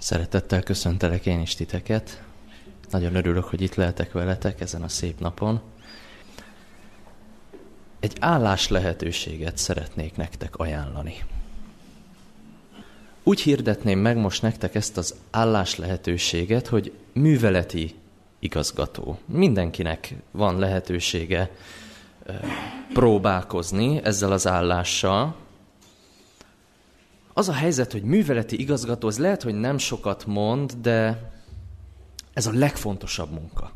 Szeretettel köszöntelek én is titeket. Nagyon örülök, hogy itt lehetek veletek ezen a szép napon. Egy állás lehetőséget szeretnék nektek ajánlani. Úgy hirdetném meg most nektek ezt az állás lehetőséget, hogy műveleti igazgató. Mindenkinek van lehetősége próbálkozni ezzel az állással, az a helyzet, hogy műveleti igazgató, az lehet, hogy nem sokat mond, de ez a legfontosabb munka.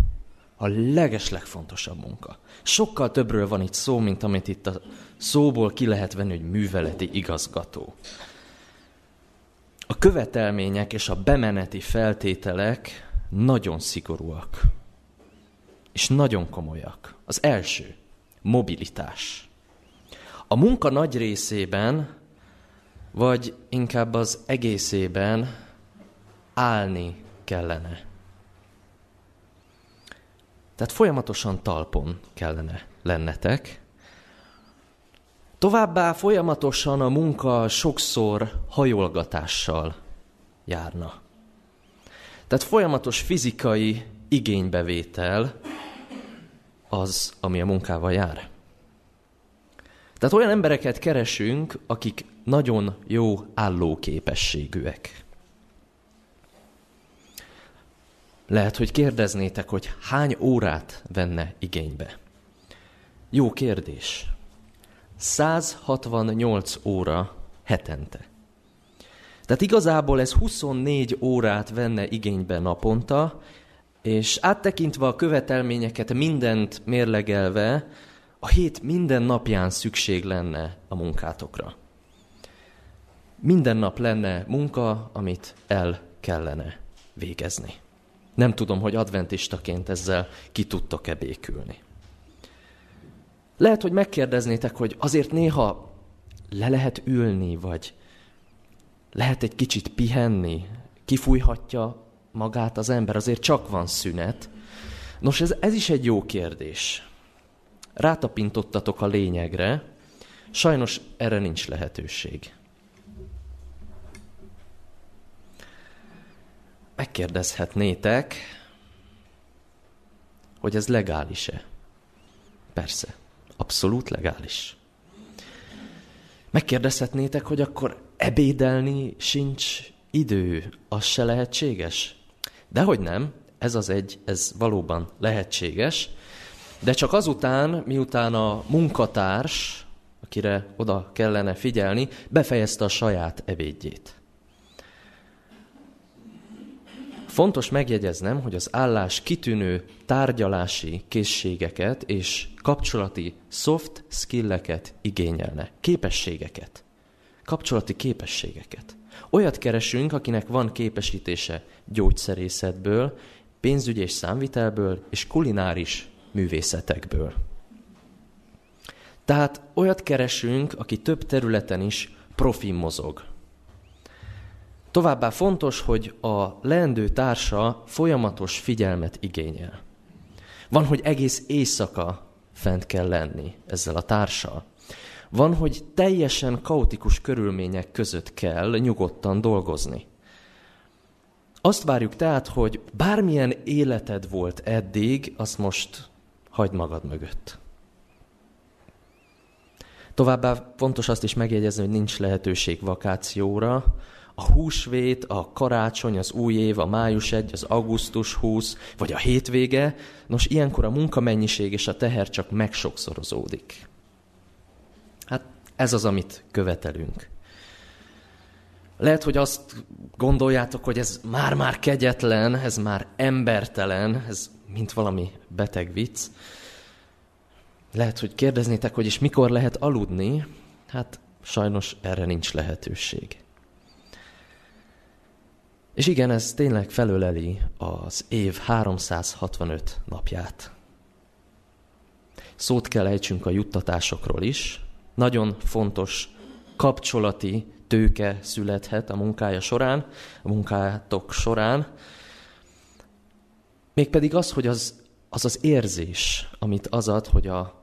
A leges legfontosabb munka. Sokkal többről van itt szó, mint amit itt a szóból ki lehet venni, hogy műveleti igazgató. A követelmények és a bemeneti feltételek nagyon szigorúak. És nagyon komolyak. Az első, mobilitás. A munka nagy részében vagy inkább az egészében állni kellene. Tehát folyamatosan talpon kellene lennetek. Továbbá folyamatosan a munka sokszor hajolgatással járna. Tehát folyamatos fizikai igénybevétel az, ami a munkával jár. Tehát olyan embereket keresünk, akik nagyon jó állóképességűek. Lehet, hogy kérdeznétek, hogy hány órát venne igénybe. Jó kérdés. 168 óra hetente. Tehát igazából ez 24 órát venne igénybe naponta, és áttekintve a követelményeket, mindent mérlegelve, a hét minden napján szükség lenne a munkátokra. Minden nap lenne munka, amit el kellene végezni. Nem tudom, hogy adventistaként ezzel ki tudtok-e békülni. Lehet, hogy megkérdeznétek, hogy azért néha le lehet ülni, vagy lehet egy kicsit pihenni, kifújhatja magát az ember, azért csak van szünet. Nos, ez, ez is egy jó kérdés. Rátapintottatok a lényegre, sajnos erre nincs lehetőség. Megkérdezhetnétek, hogy ez legális-e? Persze, abszolút legális. Megkérdezhetnétek, hogy akkor ebédelni sincs idő, az se lehetséges? Dehogy nem, ez az egy, ez valóban lehetséges, de csak azután, miután a munkatárs, akire oda kellene figyelni, befejezte a saját ebédjét. Fontos megjegyeznem, hogy az állás kitűnő tárgyalási készségeket és kapcsolati soft skilleket igényelne, képességeket, kapcsolati képességeket. Olyat keresünk, akinek van képesítése gyógyszerészetből, pénzügy és számvitelből és kulináris művészetekből. Tehát olyat keresünk, aki több területen is profi mozog. Továbbá fontos, hogy a leendő társa folyamatos figyelmet igényel. Van, hogy egész éjszaka fent kell lenni ezzel a társal. Van, hogy teljesen kaotikus körülmények között kell nyugodtan dolgozni. Azt várjuk tehát, hogy bármilyen életed volt eddig, azt most hagyd magad mögött. Továbbá fontos azt is megjegyezni, hogy nincs lehetőség vakációra. A húsvét, a karácsony, az új év, a május 1, az augusztus 20, vagy a hétvége, nos ilyenkor a munkamennyiség és a teher csak megsokszorozódik. Hát ez az, amit követelünk. Lehet, hogy azt gondoljátok, hogy ez már-már kegyetlen, ez már embertelen, ez mint valami beteg vicc. Lehet, hogy kérdeznétek, hogy és mikor lehet aludni? Hát sajnos erre nincs lehetőség. És igen, ez tényleg felöleli az év 365 napját. Szót kell ejtsünk a juttatásokról is. Nagyon fontos kapcsolati tőke születhet a munkája során, a munkátok során. Mégpedig az, hogy az, az az érzés, amit az ad, hogy a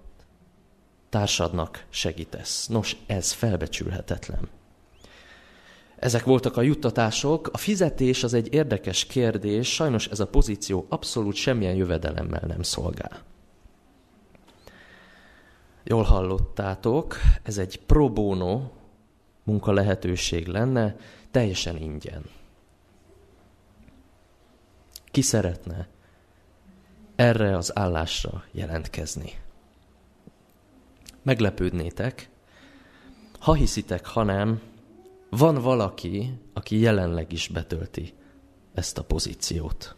társadnak segítesz. Nos, ez felbecsülhetetlen. Ezek voltak a juttatások. A fizetés az egy érdekes kérdés, sajnos ez a pozíció abszolút semmilyen jövedelemmel nem szolgál. Jól hallottátok, ez egy pro bono munka lehetőség lenne, teljesen ingyen. Ki szeretne erre az állásra jelentkezni? Meglepődnétek, ha hiszitek, ha nem, van valaki, aki jelenleg is betölti ezt a pozíciót.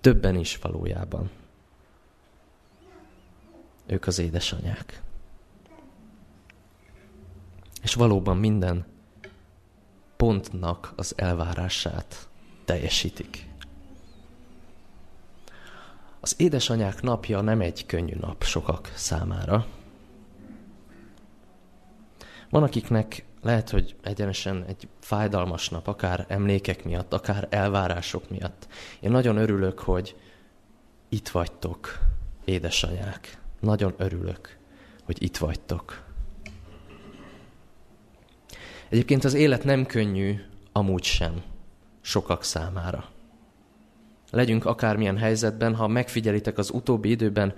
Többen is valójában. Ők az édesanyák. És valóban minden pontnak az elvárását teljesítik. Az édesanyák napja nem egy könnyű nap sokak számára. Van, akiknek lehet, hogy egyenesen egy fájdalmas nap, akár emlékek miatt, akár elvárások miatt. Én nagyon örülök, hogy itt vagytok, édesanyák. Nagyon örülök, hogy itt vagytok. Egyébként az élet nem könnyű, amúgy sem, sokak számára. Legyünk akármilyen helyzetben, ha megfigyelitek az utóbbi időben,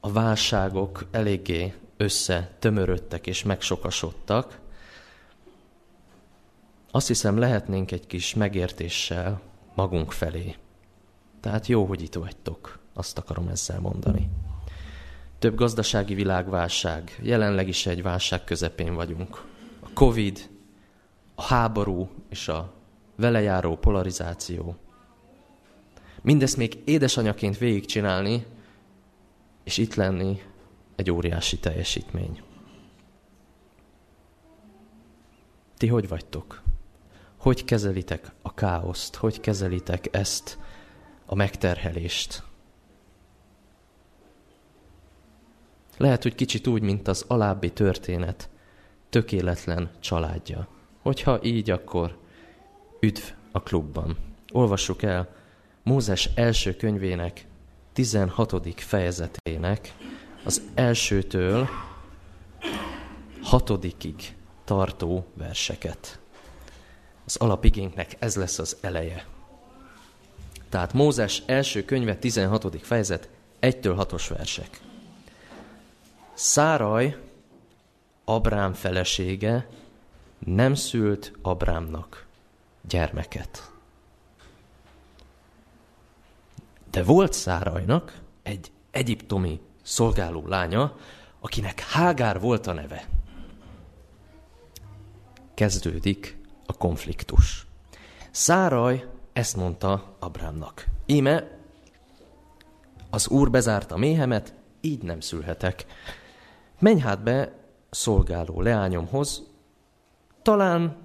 a válságok eléggé összetömörödtek és megsokasodtak, azt hiszem lehetnénk egy kis megértéssel magunk felé. Tehát jó, hogy itt vagytok, azt akarom ezzel mondani. Több gazdasági világválság, jelenleg is egy válság közepén vagyunk. Covid, a háború és a vele járó polarizáció. Mindezt még édesanyaként végigcsinálni, és itt lenni egy óriási teljesítmény. Ti hogy vagytok? Hogy kezelitek a káoszt? Hogy kezelitek ezt a megterhelést? Lehet, hogy kicsit úgy, mint az alábbi történet, tökéletlen családja. Hogyha így, akkor üdv a klubban. Olvassuk el Mózes első könyvének 16. fejezetének az elsőtől hatodikig tartó verseket. Az alapigénknek ez lesz az eleje. Tehát Mózes első könyve 16. fejezet 1-től 6-os versek. Száraj, Abrám felesége, nem szült Abrámnak gyermeket. De volt Szárajnak egy egyiptomi szolgáló lánya, akinek Hágár volt a neve. Kezdődik a konfliktus. Száraj ezt mondta Abrámnak. Íme, az úr bezárta méhemet, így nem szülhetek. Menj hát be szolgáló leányomhoz, talán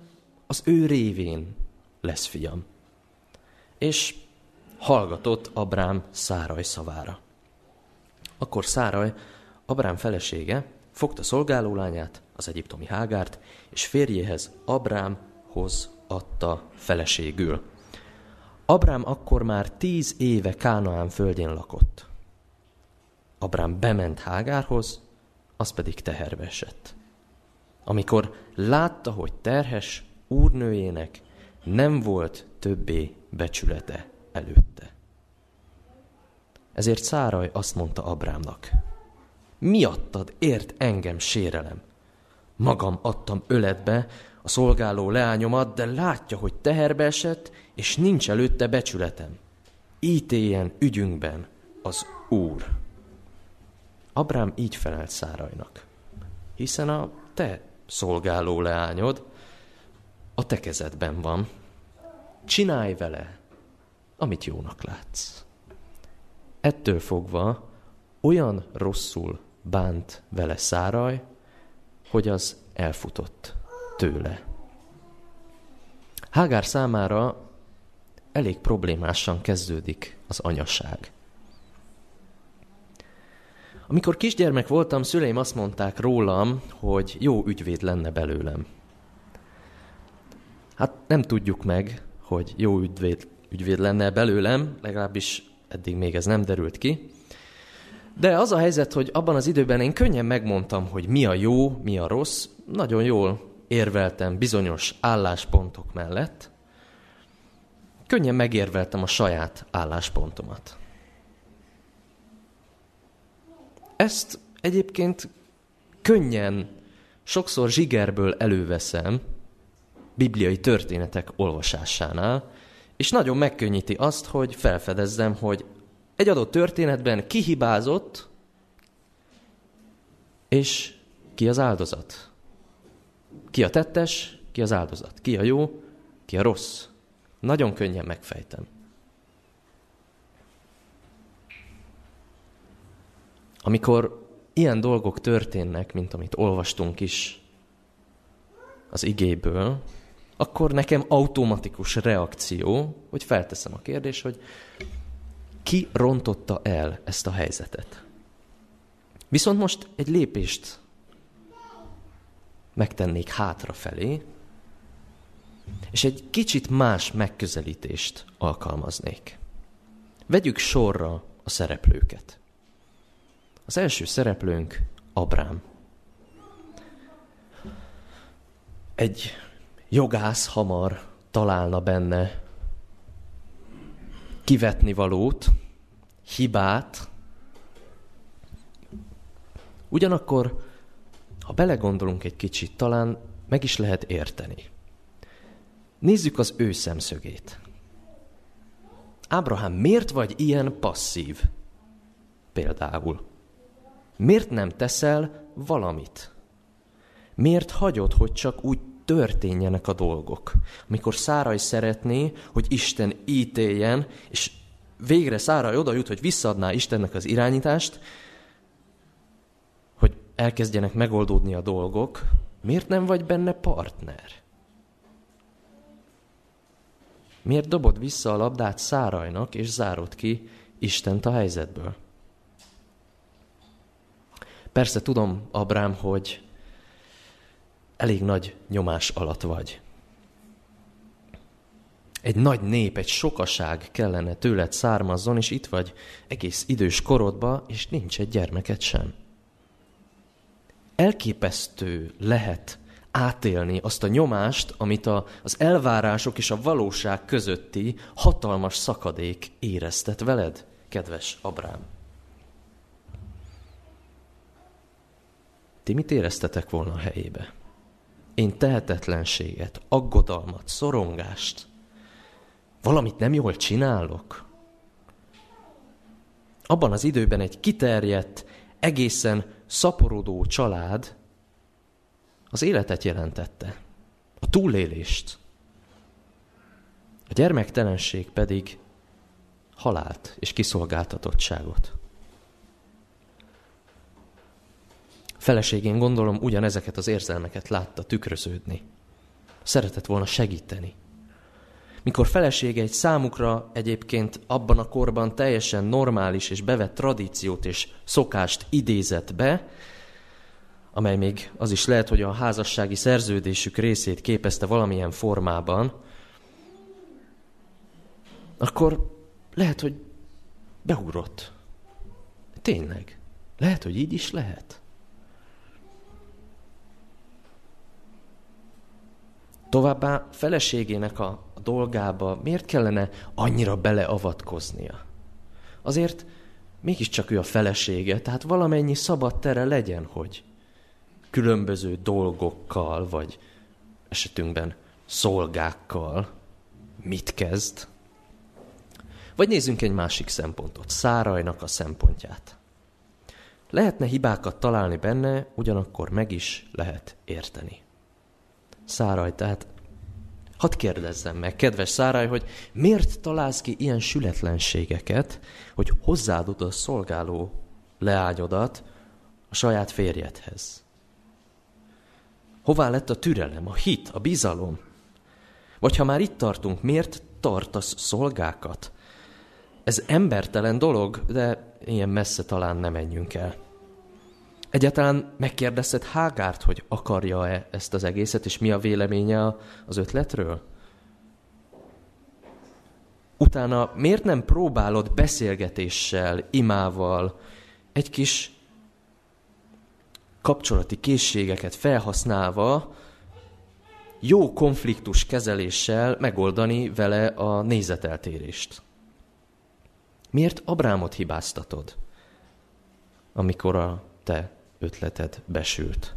az ő révén lesz fiam. És hallgatott Abrám Száraj szavára. Akkor Száraj, Abrám felesége, fogta szolgálólányát, az egyiptomi Hágárt, és férjéhez Abrámhoz adta feleségül. Abrám akkor már tíz éve Kánaán földjén lakott. Abrám bement Hágárhoz, az pedig teherbe esett. Amikor látta, hogy terhes úrnőjének nem volt többé becsülete előtte. Ezért Száraj azt mondta Abrámnak, miattad ért engem sérelem. Magam adtam öletbe a szolgáló leányomat, de látja, hogy teherbe esett, és nincs előtte becsületem. Ítéljen ügyünkben az Úr. Abrám így felelt Szárajnak, hiszen a te szolgáló leányod a te kezedben van. Csinálj vele, amit jónak látsz. Ettől fogva olyan rosszul bánt vele Száraj, hogy az elfutott tőle. Hágár számára elég problémásan kezdődik az anyaság. Amikor kisgyermek voltam, szüleim azt mondták rólam, hogy jó ügyvéd lenne belőlem. Hát nem tudjuk meg, hogy jó ügyvéd, ügyvéd lenne belőlem, legalábbis eddig még ez nem derült ki. De az a helyzet, hogy abban az időben én könnyen megmondtam, hogy mi a jó, mi a rossz, nagyon jól érveltem bizonyos álláspontok mellett, könnyen megérveltem a saját álláspontomat. Ezt egyébként könnyen, sokszor zsigerből előveszem bibliai történetek olvasásánál, és nagyon megkönnyíti azt, hogy felfedezzem, hogy egy adott történetben ki hibázott, és ki az áldozat. Ki a tettes, ki az áldozat. Ki a jó, ki a rossz. Nagyon könnyen megfejtem. Amikor ilyen dolgok történnek, mint amit olvastunk is az igéből, akkor nekem automatikus reakció, hogy felteszem a kérdést, hogy ki rontotta el ezt a helyzetet. Viszont most egy lépést megtennék hátrafelé, és egy kicsit más megközelítést alkalmaznék. Vegyük sorra a szereplőket. Az első szereplőnk Abrám. Egy jogász hamar találna benne kivetni valót, hibát. Ugyanakkor, ha belegondolunk egy kicsit, talán meg is lehet érteni. Nézzük az ő szemszögét. Ábrahám, miért vagy ilyen passzív? Például. Miért nem teszel valamit? Miért hagyod, hogy csak úgy történjenek a dolgok? Amikor Száraj szeretné, hogy Isten ítéljen, és végre Száraj oda jut, hogy visszaadná Istennek az irányítást, hogy elkezdjenek megoldódni a dolgok, miért nem vagy benne partner? Miért dobod vissza a labdát Szárajnak, és zárod ki Istent a helyzetből? Persze tudom, Abrám, hogy elég nagy nyomás alatt vagy. Egy nagy nép, egy sokaság kellene tőled származzon, és itt vagy egész idős korodba, és nincs egy gyermeket sem. Elképesztő lehet átélni azt a nyomást, amit a, az elvárások és a valóság közötti hatalmas szakadék éreztet veled, kedves Abrám. Ti mit éreztetek volna a helyébe? Én tehetetlenséget, aggodalmat, szorongást, valamit nem jól csinálok. Abban az időben egy kiterjedt, egészen szaporodó család az életet jelentette, a túlélést. A gyermektelenség pedig halált és kiszolgáltatottságot. Feleségén gondolom ugyanezeket az érzelmeket látta tükröződni. Szeretett volna segíteni. Mikor felesége egy számukra egyébként abban a korban teljesen normális és bevett tradíciót és szokást idézett be, amely még az is lehet, hogy a házassági szerződésük részét képezte valamilyen formában, akkor lehet, hogy beugrott. Tényleg. Lehet, hogy így is lehet. Továbbá feleségének a, dolgába miért kellene annyira beleavatkoznia? Azért mégiscsak ő a felesége, tehát valamennyi szabad tere legyen, hogy különböző dolgokkal, vagy esetünkben szolgákkal mit kezd. Vagy nézzünk egy másik szempontot, Szárajnak a szempontját. Lehetne hibákat találni benne, ugyanakkor meg is lehet érteni. Száraj, tehát hadd kérdezzem meg, kedves Száraj, hogy miért találsz ki ilyen sületlenségeket, hogy hozzáadod a szolgáló leányodat a saját férjedhez? Hová lett a türelem, a hit, a bizalom? Vagy ha már itt tartunk, miért tartasz szolgákat? Ez embertelen dolog, de ilyen messze talán nem menjünk el. Egyáltalán megkérdezted Hágárt, hogy akarja-e ezt az egészet, és mi a véleménye az ötletről? Utána miért nem próbálod beszélgetéssel, imával, egy kis kapcsolati készségeket felhasználva jó konfliktus kezeléssel megoldani vele a nézeteltérést. Miért Abrámot hibáztatod, amikor a te ötleted besült?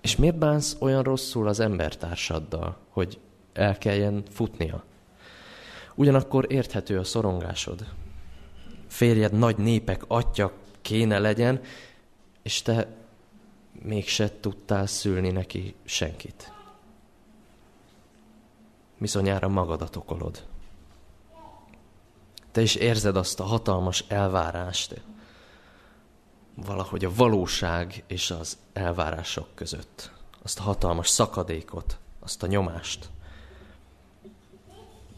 És miért bánsz olyan rosszul az embertársaddal, hogy el kelljen futnia? Ugyanakkor érthető a szorongásod. Férjed nagy népek atya kéne legyen, és te mégse tudtál szülni neki senkit. Bizonyára magadat okolod. Te is érzed azt a hatalmas elvárást, valahogy a valóság és az elvárások között. Azt a hatalmas szakadékot, azt a nyomást.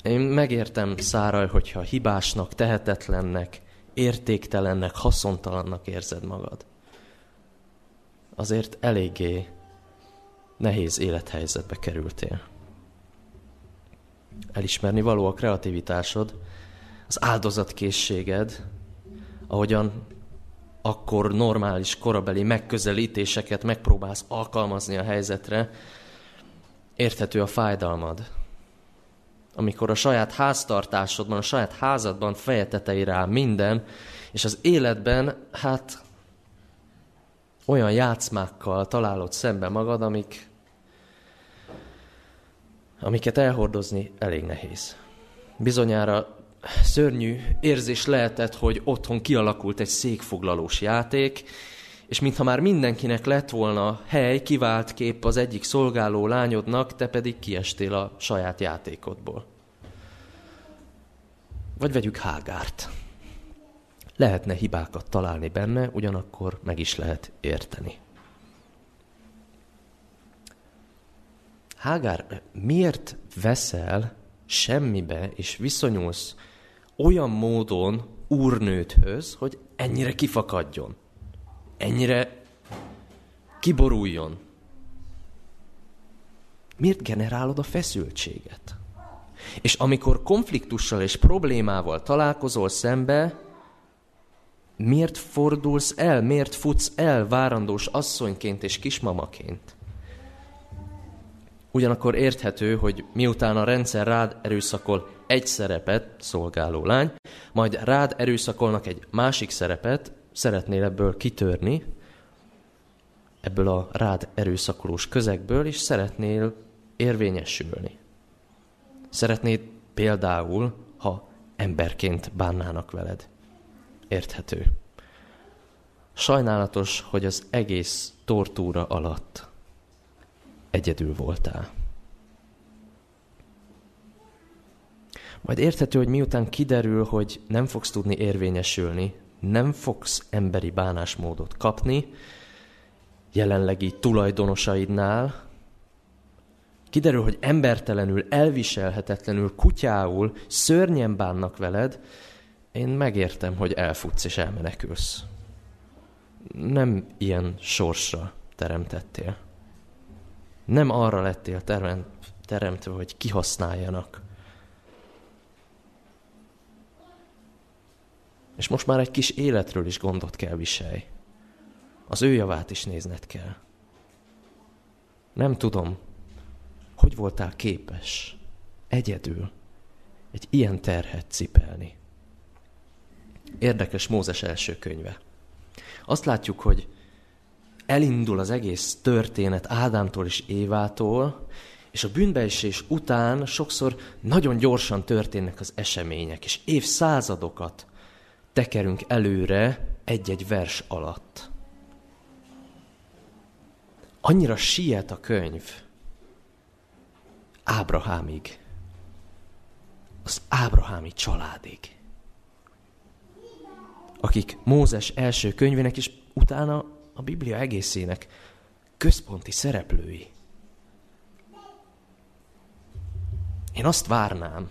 Én megértem, Száraj, hogyha hibásnak, tehetetlennek, értéktelennek, haszontalannak érzed magad. Azért eléggé nehéz élethelyzetbe kerültél. Elismerni való a kreativitásod, az áldozatkészséged, ahogyan akkor normális korabeli megközelítéseket megpróbálsz alkalmazni a helyzetre, érthető a fájdalmad. Amikor a saját háztartásodban, a saját házadban feje rá minden, és az életben, hát olyan játszmákkal találod szembe magad, amik, amiket elhordozni elég nehéz. Bizonyára szörnyű érzés lehetett, hogy otthon kialakult egy székfoglalós játék, és mintha már mindenkinek lett volna hely, kivált kép az egyik szolgáló lányodnak, te pedig kiestél a saját játékodból. Vagy vegyük Hágárt. Lehetne hibákat találni benne, ugyanakkor meg is lehet érteni. Hágár, miért veszel semmibe, és viszonyulsz olyan módon úrnőthöz, hogy ennyire kifakadjon, ennyire kiboruljon. Miért generálod a feszültséget? És amikor konfliktussal és problémával találkozol szembe, miért fordulsz el, miért futsz el várandós asszonyként és kismamaként? Ugyanakkor érthető, hogy miután a rendszer rád erőszakol egy szerepet, szolgáló lány, majd rád erőszakolnak egy másik szerepet, szeretnél ebből kitörni, ebből a rád erőszakolós közegből, és szeretnél érvényesülni. Szeretnéd például, ha emberként bánnának veled. Érthető. Sajnálatos, hogy az egész tortúra alatt egyedül voltál. Majd érthető, hogy miután kiderül, hogy nem fogsz tudni érvényesülni, nem fogsz emberi bánásmódot kapni, jelenlegi tulajdonosaidnál, kiderül, hogy embertelenül, elviselhetetlenül, kutyául, szörnyen bánnak veled, én megértem, hogy elfutsz és elmenekülsz. Nem ilyen sorsra teremtettél. Nem arra lettél teremtve, hogy kihasználjanak. És most már egy kis életről is gondot kell viselj. Az ő javát is nézned kell. Nem tudom, hogy voltál képes egyedül egy ilyen terhet cipelni. Érdekes Mózes első könyve. Azt látjuk, hogy elindul az egész történet Ádámtól és Évától, és a bűnbeesés után sokszor nagyon gyorsan történnek az események, és évszázadokat tekerünk előre egy-egy vers alatt. Annyira siet a könyv Ábrahámig, az Ábrahámi családig, akik Mózes első könyvének és utána a Biblia egészének központi szereplői. Én azt várnám,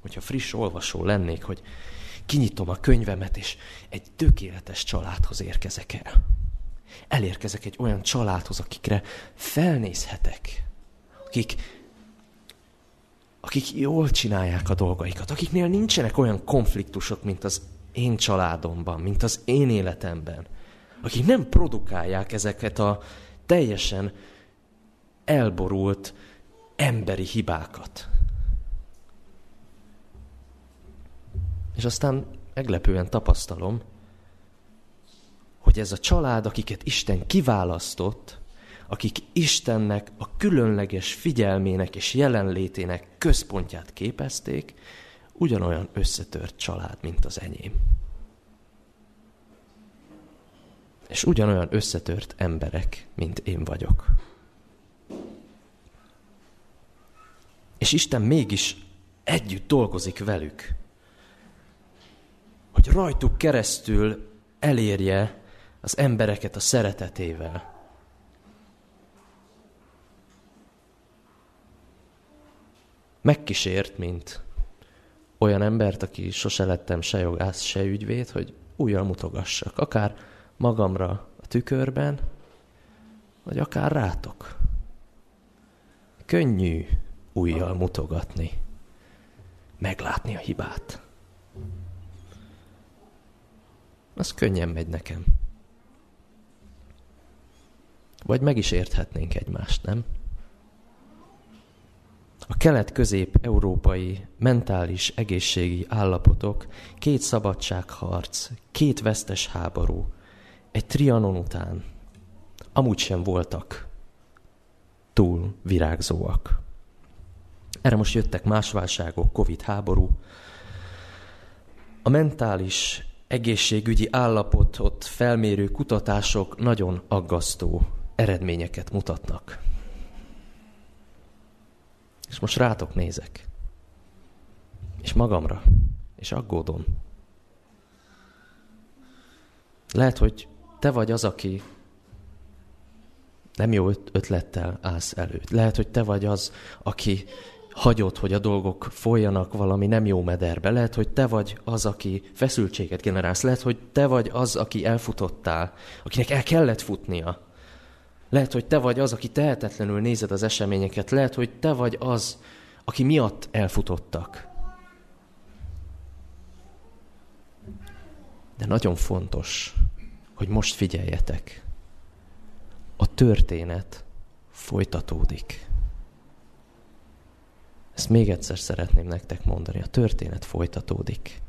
hogyha friss olvasó lennék, hogy kinyitom a könyvemet, és egy tökéletes családhoz érkezek el. Elérkezek egy olyan családhoz, akikre felnézhetek, akik, akik jól csinálják a dolgaikat, akiknél nincsenek olyan konfliktusok, mint az én családomban, mint az én életemben, akik nem produkálják ezeket a teljesen elborult emberi hibákat. És aztán meglepően tapasztalom, hogy ez a család, akiket Isten kiválasztott, akik Istennek a különleges figyelmének és jelenlétének központját képezték, ugyanolyan összetört család, mint az enyém. És ugyanolyan összetört emberek, mint én vagyok. És Isten mégis együtt dolgozik velük, hogy rajtuk keresztül elérje az embereket a szeretetével. Megkísért, mint olyan embert, aki sose lettem se jogász, se ügyvéd, hogy újjal mutogassak. Akár magamra a tükörben, vagy akár rátok. Könnyű újjal mutogatni, meglátni a hibát. Az könnyen megy nekem. Vagy meg is érthetnénk egymást, nem? A kelet-közép-európai mentális egészségi állapotok, két szabadságharc, két vesztes háború, egy trianon után amúgy sem voltak túl virágzóak. Erre most jöttek más válságok, Covid háború. A mentális egészségügyi állapotot felmérő kutatások nagyon aggasztó eredményeket mutatnak. És most rátok nézek. És magamra. És aggódom. Lehet, hogy te vagy az, aki nem jó ötlettel állsz előtt. Lehet, hogy te vagy az, aki hagyod, hogy a dolgok folyjanak valami nem jó mederbe. Lehet, hogy te vagy az, aki feszültséget generálsz. Lehet, hogy te vagy az, aki elfutottál, akinek el kellett futnia. Lehet, hogy te vagy az, aki tehetetlenül nézed az eseményeket. Lehet, hogy te vagy az, aki miatt elfutottak. De nagyon fontos, hogy most figyeljetek. A történet folytatódik. Ezt még egyszer szeretném nektek mondani. A történet folytatódik.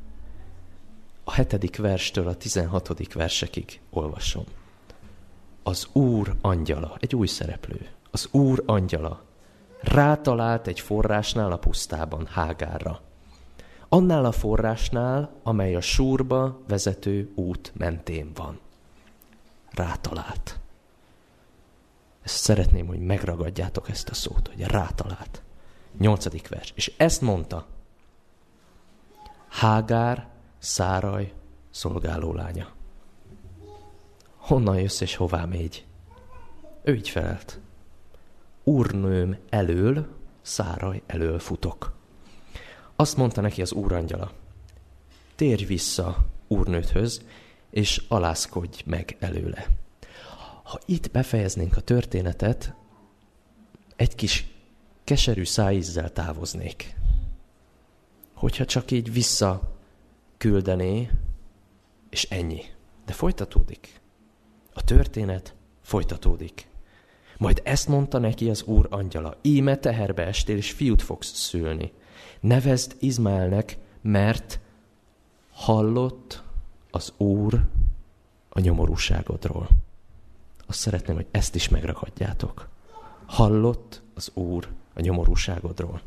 A hetedik verstől a tizenhatodik versekig olvasom. Az Úr angyala, egy új szereplő, az Úr angyala rátalált egy forrásnál a pusztában Hágárra. Annál a forrásnál, amely a súrba vezető út mentén van. Rátalált. Ezt szeretném, hogy megragadjátok ezt a szót, hogy rátalált. Nyolcadik vers. És ezt mondta. Hágár, Száraj, szolgálólánya. Honnan jössz és hová mégy? Ő így felelt. Úrnőm elől, Száraj elől futok. Azt mondta neki az úrangyala. Térj vissza úrnődhöz, és alászkodj meg előle. Ha itt befejeznénk a történetet, egy kis keserű szájízzel távoznék. Hogyha csak így vissza küldené, és ennyi. De folytatódik. A történet folytatódik. Majd ezt mondta neki az úr angyala, íme teherbe estél, és fiút fogsz szülni. Nevezd Izmaelnek, mert hallott az úr a nyomorúságodról. Azt szeretném, hogy ezt is megragadjátok. Hallott az úr a nyomorúságodról.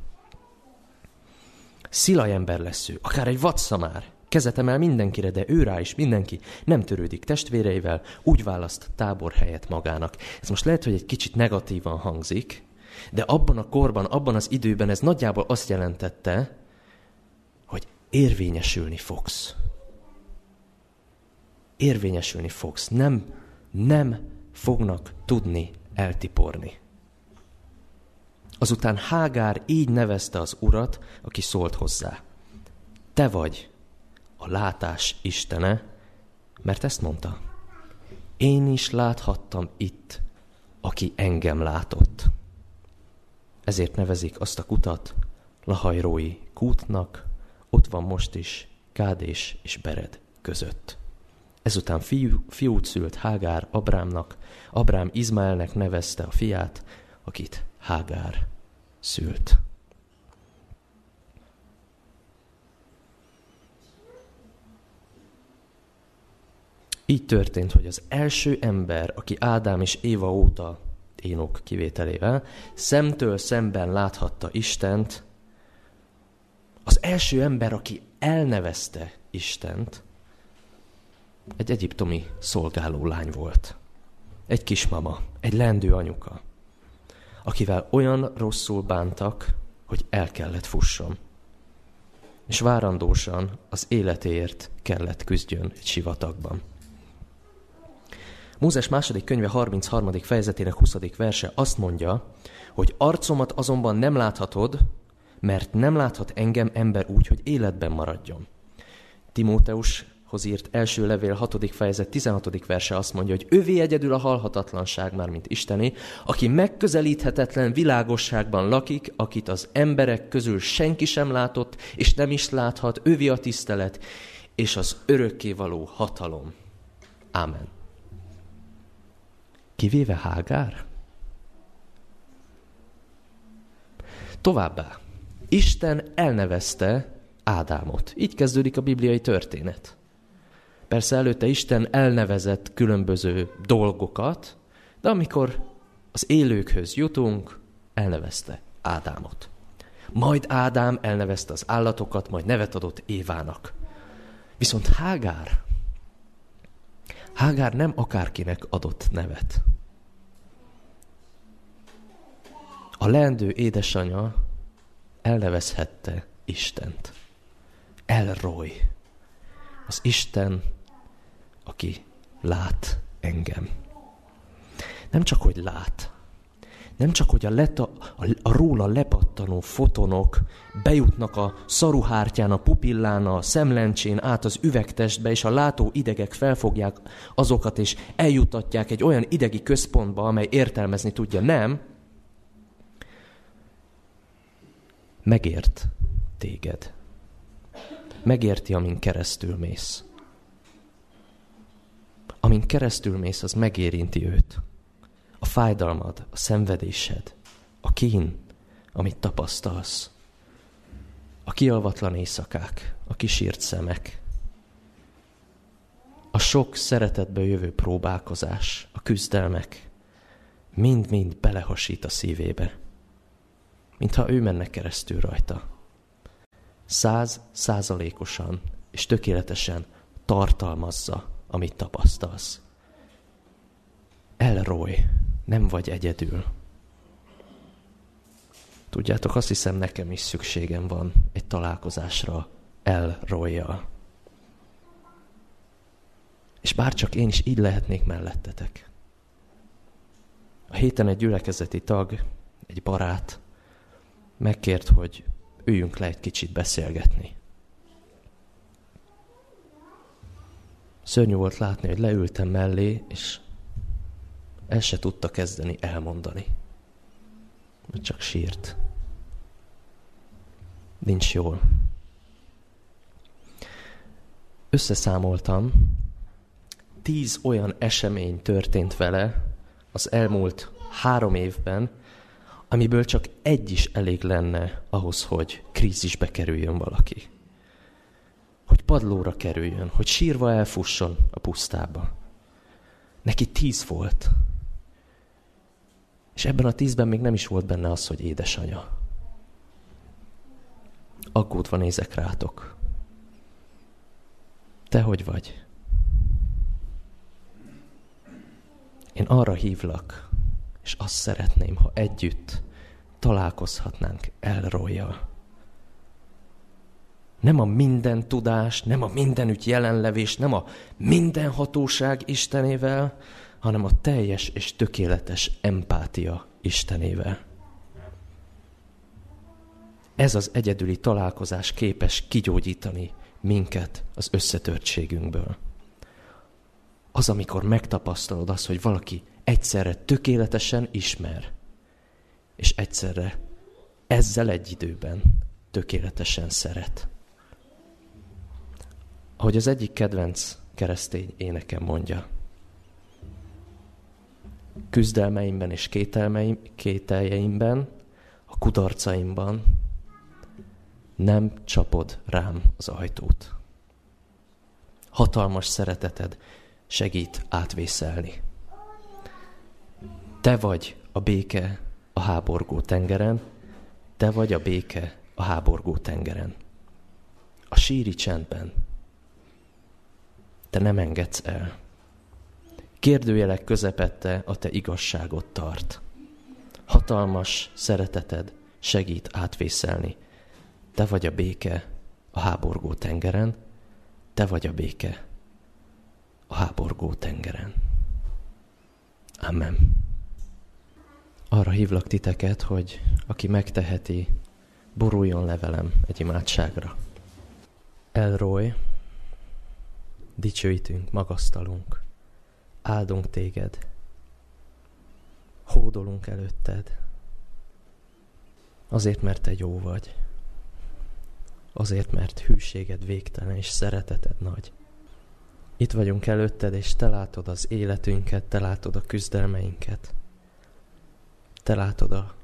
Szilaj ember lesz ő, akár egy vadszamár. Kezet emel mindenkire, de ő rá is mindenki nem törődik testvéreivel, úgy választ tábor helyet magának. Ez most lehet, hogy egy kicsit negatívan hangzik, de abban a korban, abban az időben ez nagyjából azt jelentette, hogy érvényesülni fogsz. Érvényesülni fogsz. Nem, nem fognak tudni eltiporni. Azután Hágár így nevezte az urat, aki szólt hozzá. Te vagy a látás istene, mert ezt mondta. Én is láthattam itt, aki engem látott. Ezért nevezik azt a kutat Lahajrói kútnak, ott van most is Kádés és Bered között. Ezután fiú, fiút szült Hágár Abrámnak, Abrám Izmaelnek nevezte a fiát, akit Hágár szült. Így történt, hogy az első ember, aki Ádám és Éva óta, Énok kivételével, szemtől szemben láthatta Istent, az első ember, aki elnevezte Istent, egy egyiptomi szolgáló lány volt. Egy kismama, egy lendő anyuka, akivel olyan rosszul bántak, hogy el kellett fusson. És várandósan az életéért kellett küzdjön egy sivatagban. Mózes második könyve 33. fejezetének 20. verse azt mondja, hogy arcomat azonban nem láthatod, mert nem láthat engem ember úgy, hogy életben maradjon. Timóteushoz írt első levél 6. fejezet 16. verse azt mondja, hogy ővé egyedül a halhatatlanság, már mint Isteni, aki megközelíthetetlen világosságban lakik, akit az emberek közül senki sem látott, és nem is láthat, ővé a tisztelet, és az örökkévaló hatalom. Amen. Kivéve Hágár? Továbbá, Isten elnevezte Ádámot. Így kezdődik a bibliai történet. Persze előtte Isten elnevezett különböző dolgokat, de amikor az élőkhöz jutunk, elnevezte Ádámot. Majd Ádám elnevezte az állatokat, majd nevet adott Évának. Viszont Hágár, Hágár nem akárkinek adott nevet. A leendő édesanyja elnevezhette Istent. Elroy. Az Isten, aki lát engem. Nem csak, hogy lát, nem csak, hogy a, leta, a, a róla lepattanó fotonok bejutnak a szaruhártyán, a pupillán, a szemlencsén át az üvegtestbe, és a látó idegek felfogják azokat, és eljutatják egy olyan idegi központba, amely értelmezni tudja. Nem. Megért téged. Megérti, amin keresztül mész. Amin keresztül mész, az megérinti őt. A fájdalmad, a szenvedésed, a kín, amit tapasztalsz, a kialvatlan éjszakák, a kisírt szemek, a sok szeretetből jövő próbálkozás, a küzdelmek, mind-mind belehasít a szívébe, mintha ő menne keresztül rajta. Száz százalékosan és tökéletesen tartalmazza, amit tapasztalsz. Elroy, nem vagy egyedül. Tudjátok, azt hiszem nekem is szükségem van egy találkozásra elrojjal. És bárcsak én is így lehetnék mellettetek. A héten egy gyülekezeti tag, egy barát megkért, hogy üljünk le egy kicsit beszélgetni. Szörnyű volt látni, hogy leültem mellé, és el se tudta kezdeni elmondani. Csak sírt. Nincs jól. Összeszámoltam, tíz olyan esemény történt vele az elmúlt három évben, amiből csak egy is elég lenne ahhoz, hogy krízisbe kerüljön valaki. Padlóra kerüljön, hogy sírva elfusson a pusztába. Neki tíz volt. És ebben a tízben még nem is volt benne az, hogy édesanya. Aggódva nézek rátok. Te hogy vagy? Én arra hívlak, és azt szeretném, ha együtt találkozhatnánk Elroyjal. Nem a minden tudás, nem a mindenütt jelenlevés, nem a minden hatóság Istenével, hanem a teljes és tökéletes empátia Istenével. Ez az egyedüli találkozás képes kigyógyítani minket az összetörtségünkből. Az, amikor megtapasztalod azt, hogy valaki egyszerre tökéletesen ismer, és egyszerre ezzel egy időben tökéletesen szeret. Ahogy az egyik kedvenc keresztény énekem mondja, küzdelmeimben és kételmeim, kételjeimben, a kudarcaimban nem csapod rám az ajtót. Hatalmas szereteted segít átvészelni. Te vagy a béke a háborgó tengeren, te vagy a béke a háborgó tengeren. A síri csendben. Te nem engedsz el. Kérdőjelek közepette a te igazságot tart. Hatalmas szereteted segít átvészelni. Te vagy a béke a háborgó tengeren, te vagy a béke a háborgó tengeren. Amen. Arra hívlak titeket, hogy aki megteheti, boruljon levelem egy imádságra. Elroy, dicsőítünk, magasztalunk, áldunk téged, hódolunk előtted, azért, mert te jó vagy, azért, mert hűséged végtelen és szereteted nagy. Itt vagyunk előtted, és te látod az életünket, te látod a küzdelmeinket. Te látod a,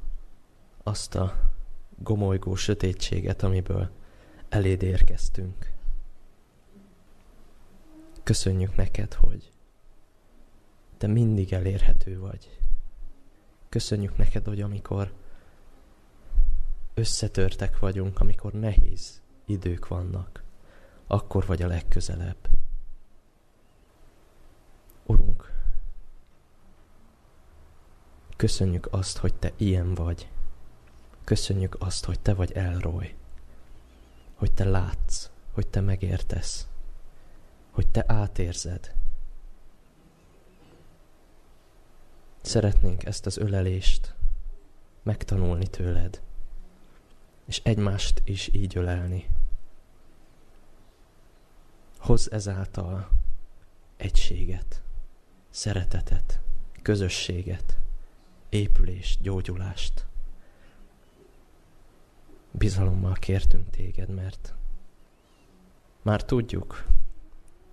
azt a gomolygó sötétséget, amiből eléd érkeztünk. Köszönjük neked, hogy te mindig elérhető vagy. Köszönjük neked, hogy amikor összetörtek vagyunk, amikor nehéz idők vannak, akkor vagy a legközelebb. Urunk, köszönjük azt, hogy Te ilyen vagy. Köszönjük azt, hogy Te vagy Elroy. Hogy Te látsz, hogy Te megértesz, hogy Te átérzed. Szeretnénk ezt az ölelést megtanulni tőled, és egymást is így ölelni. Hoz ezáltal egységet szeretetet, közösséget, épülést, gyógyulást. Bizalommal kértünk téged, mert már tudjuk,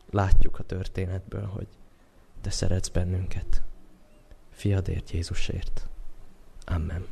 látjuk a történetből, hogy te szeretsz bennünket. Fiadért Jézusért. Amen.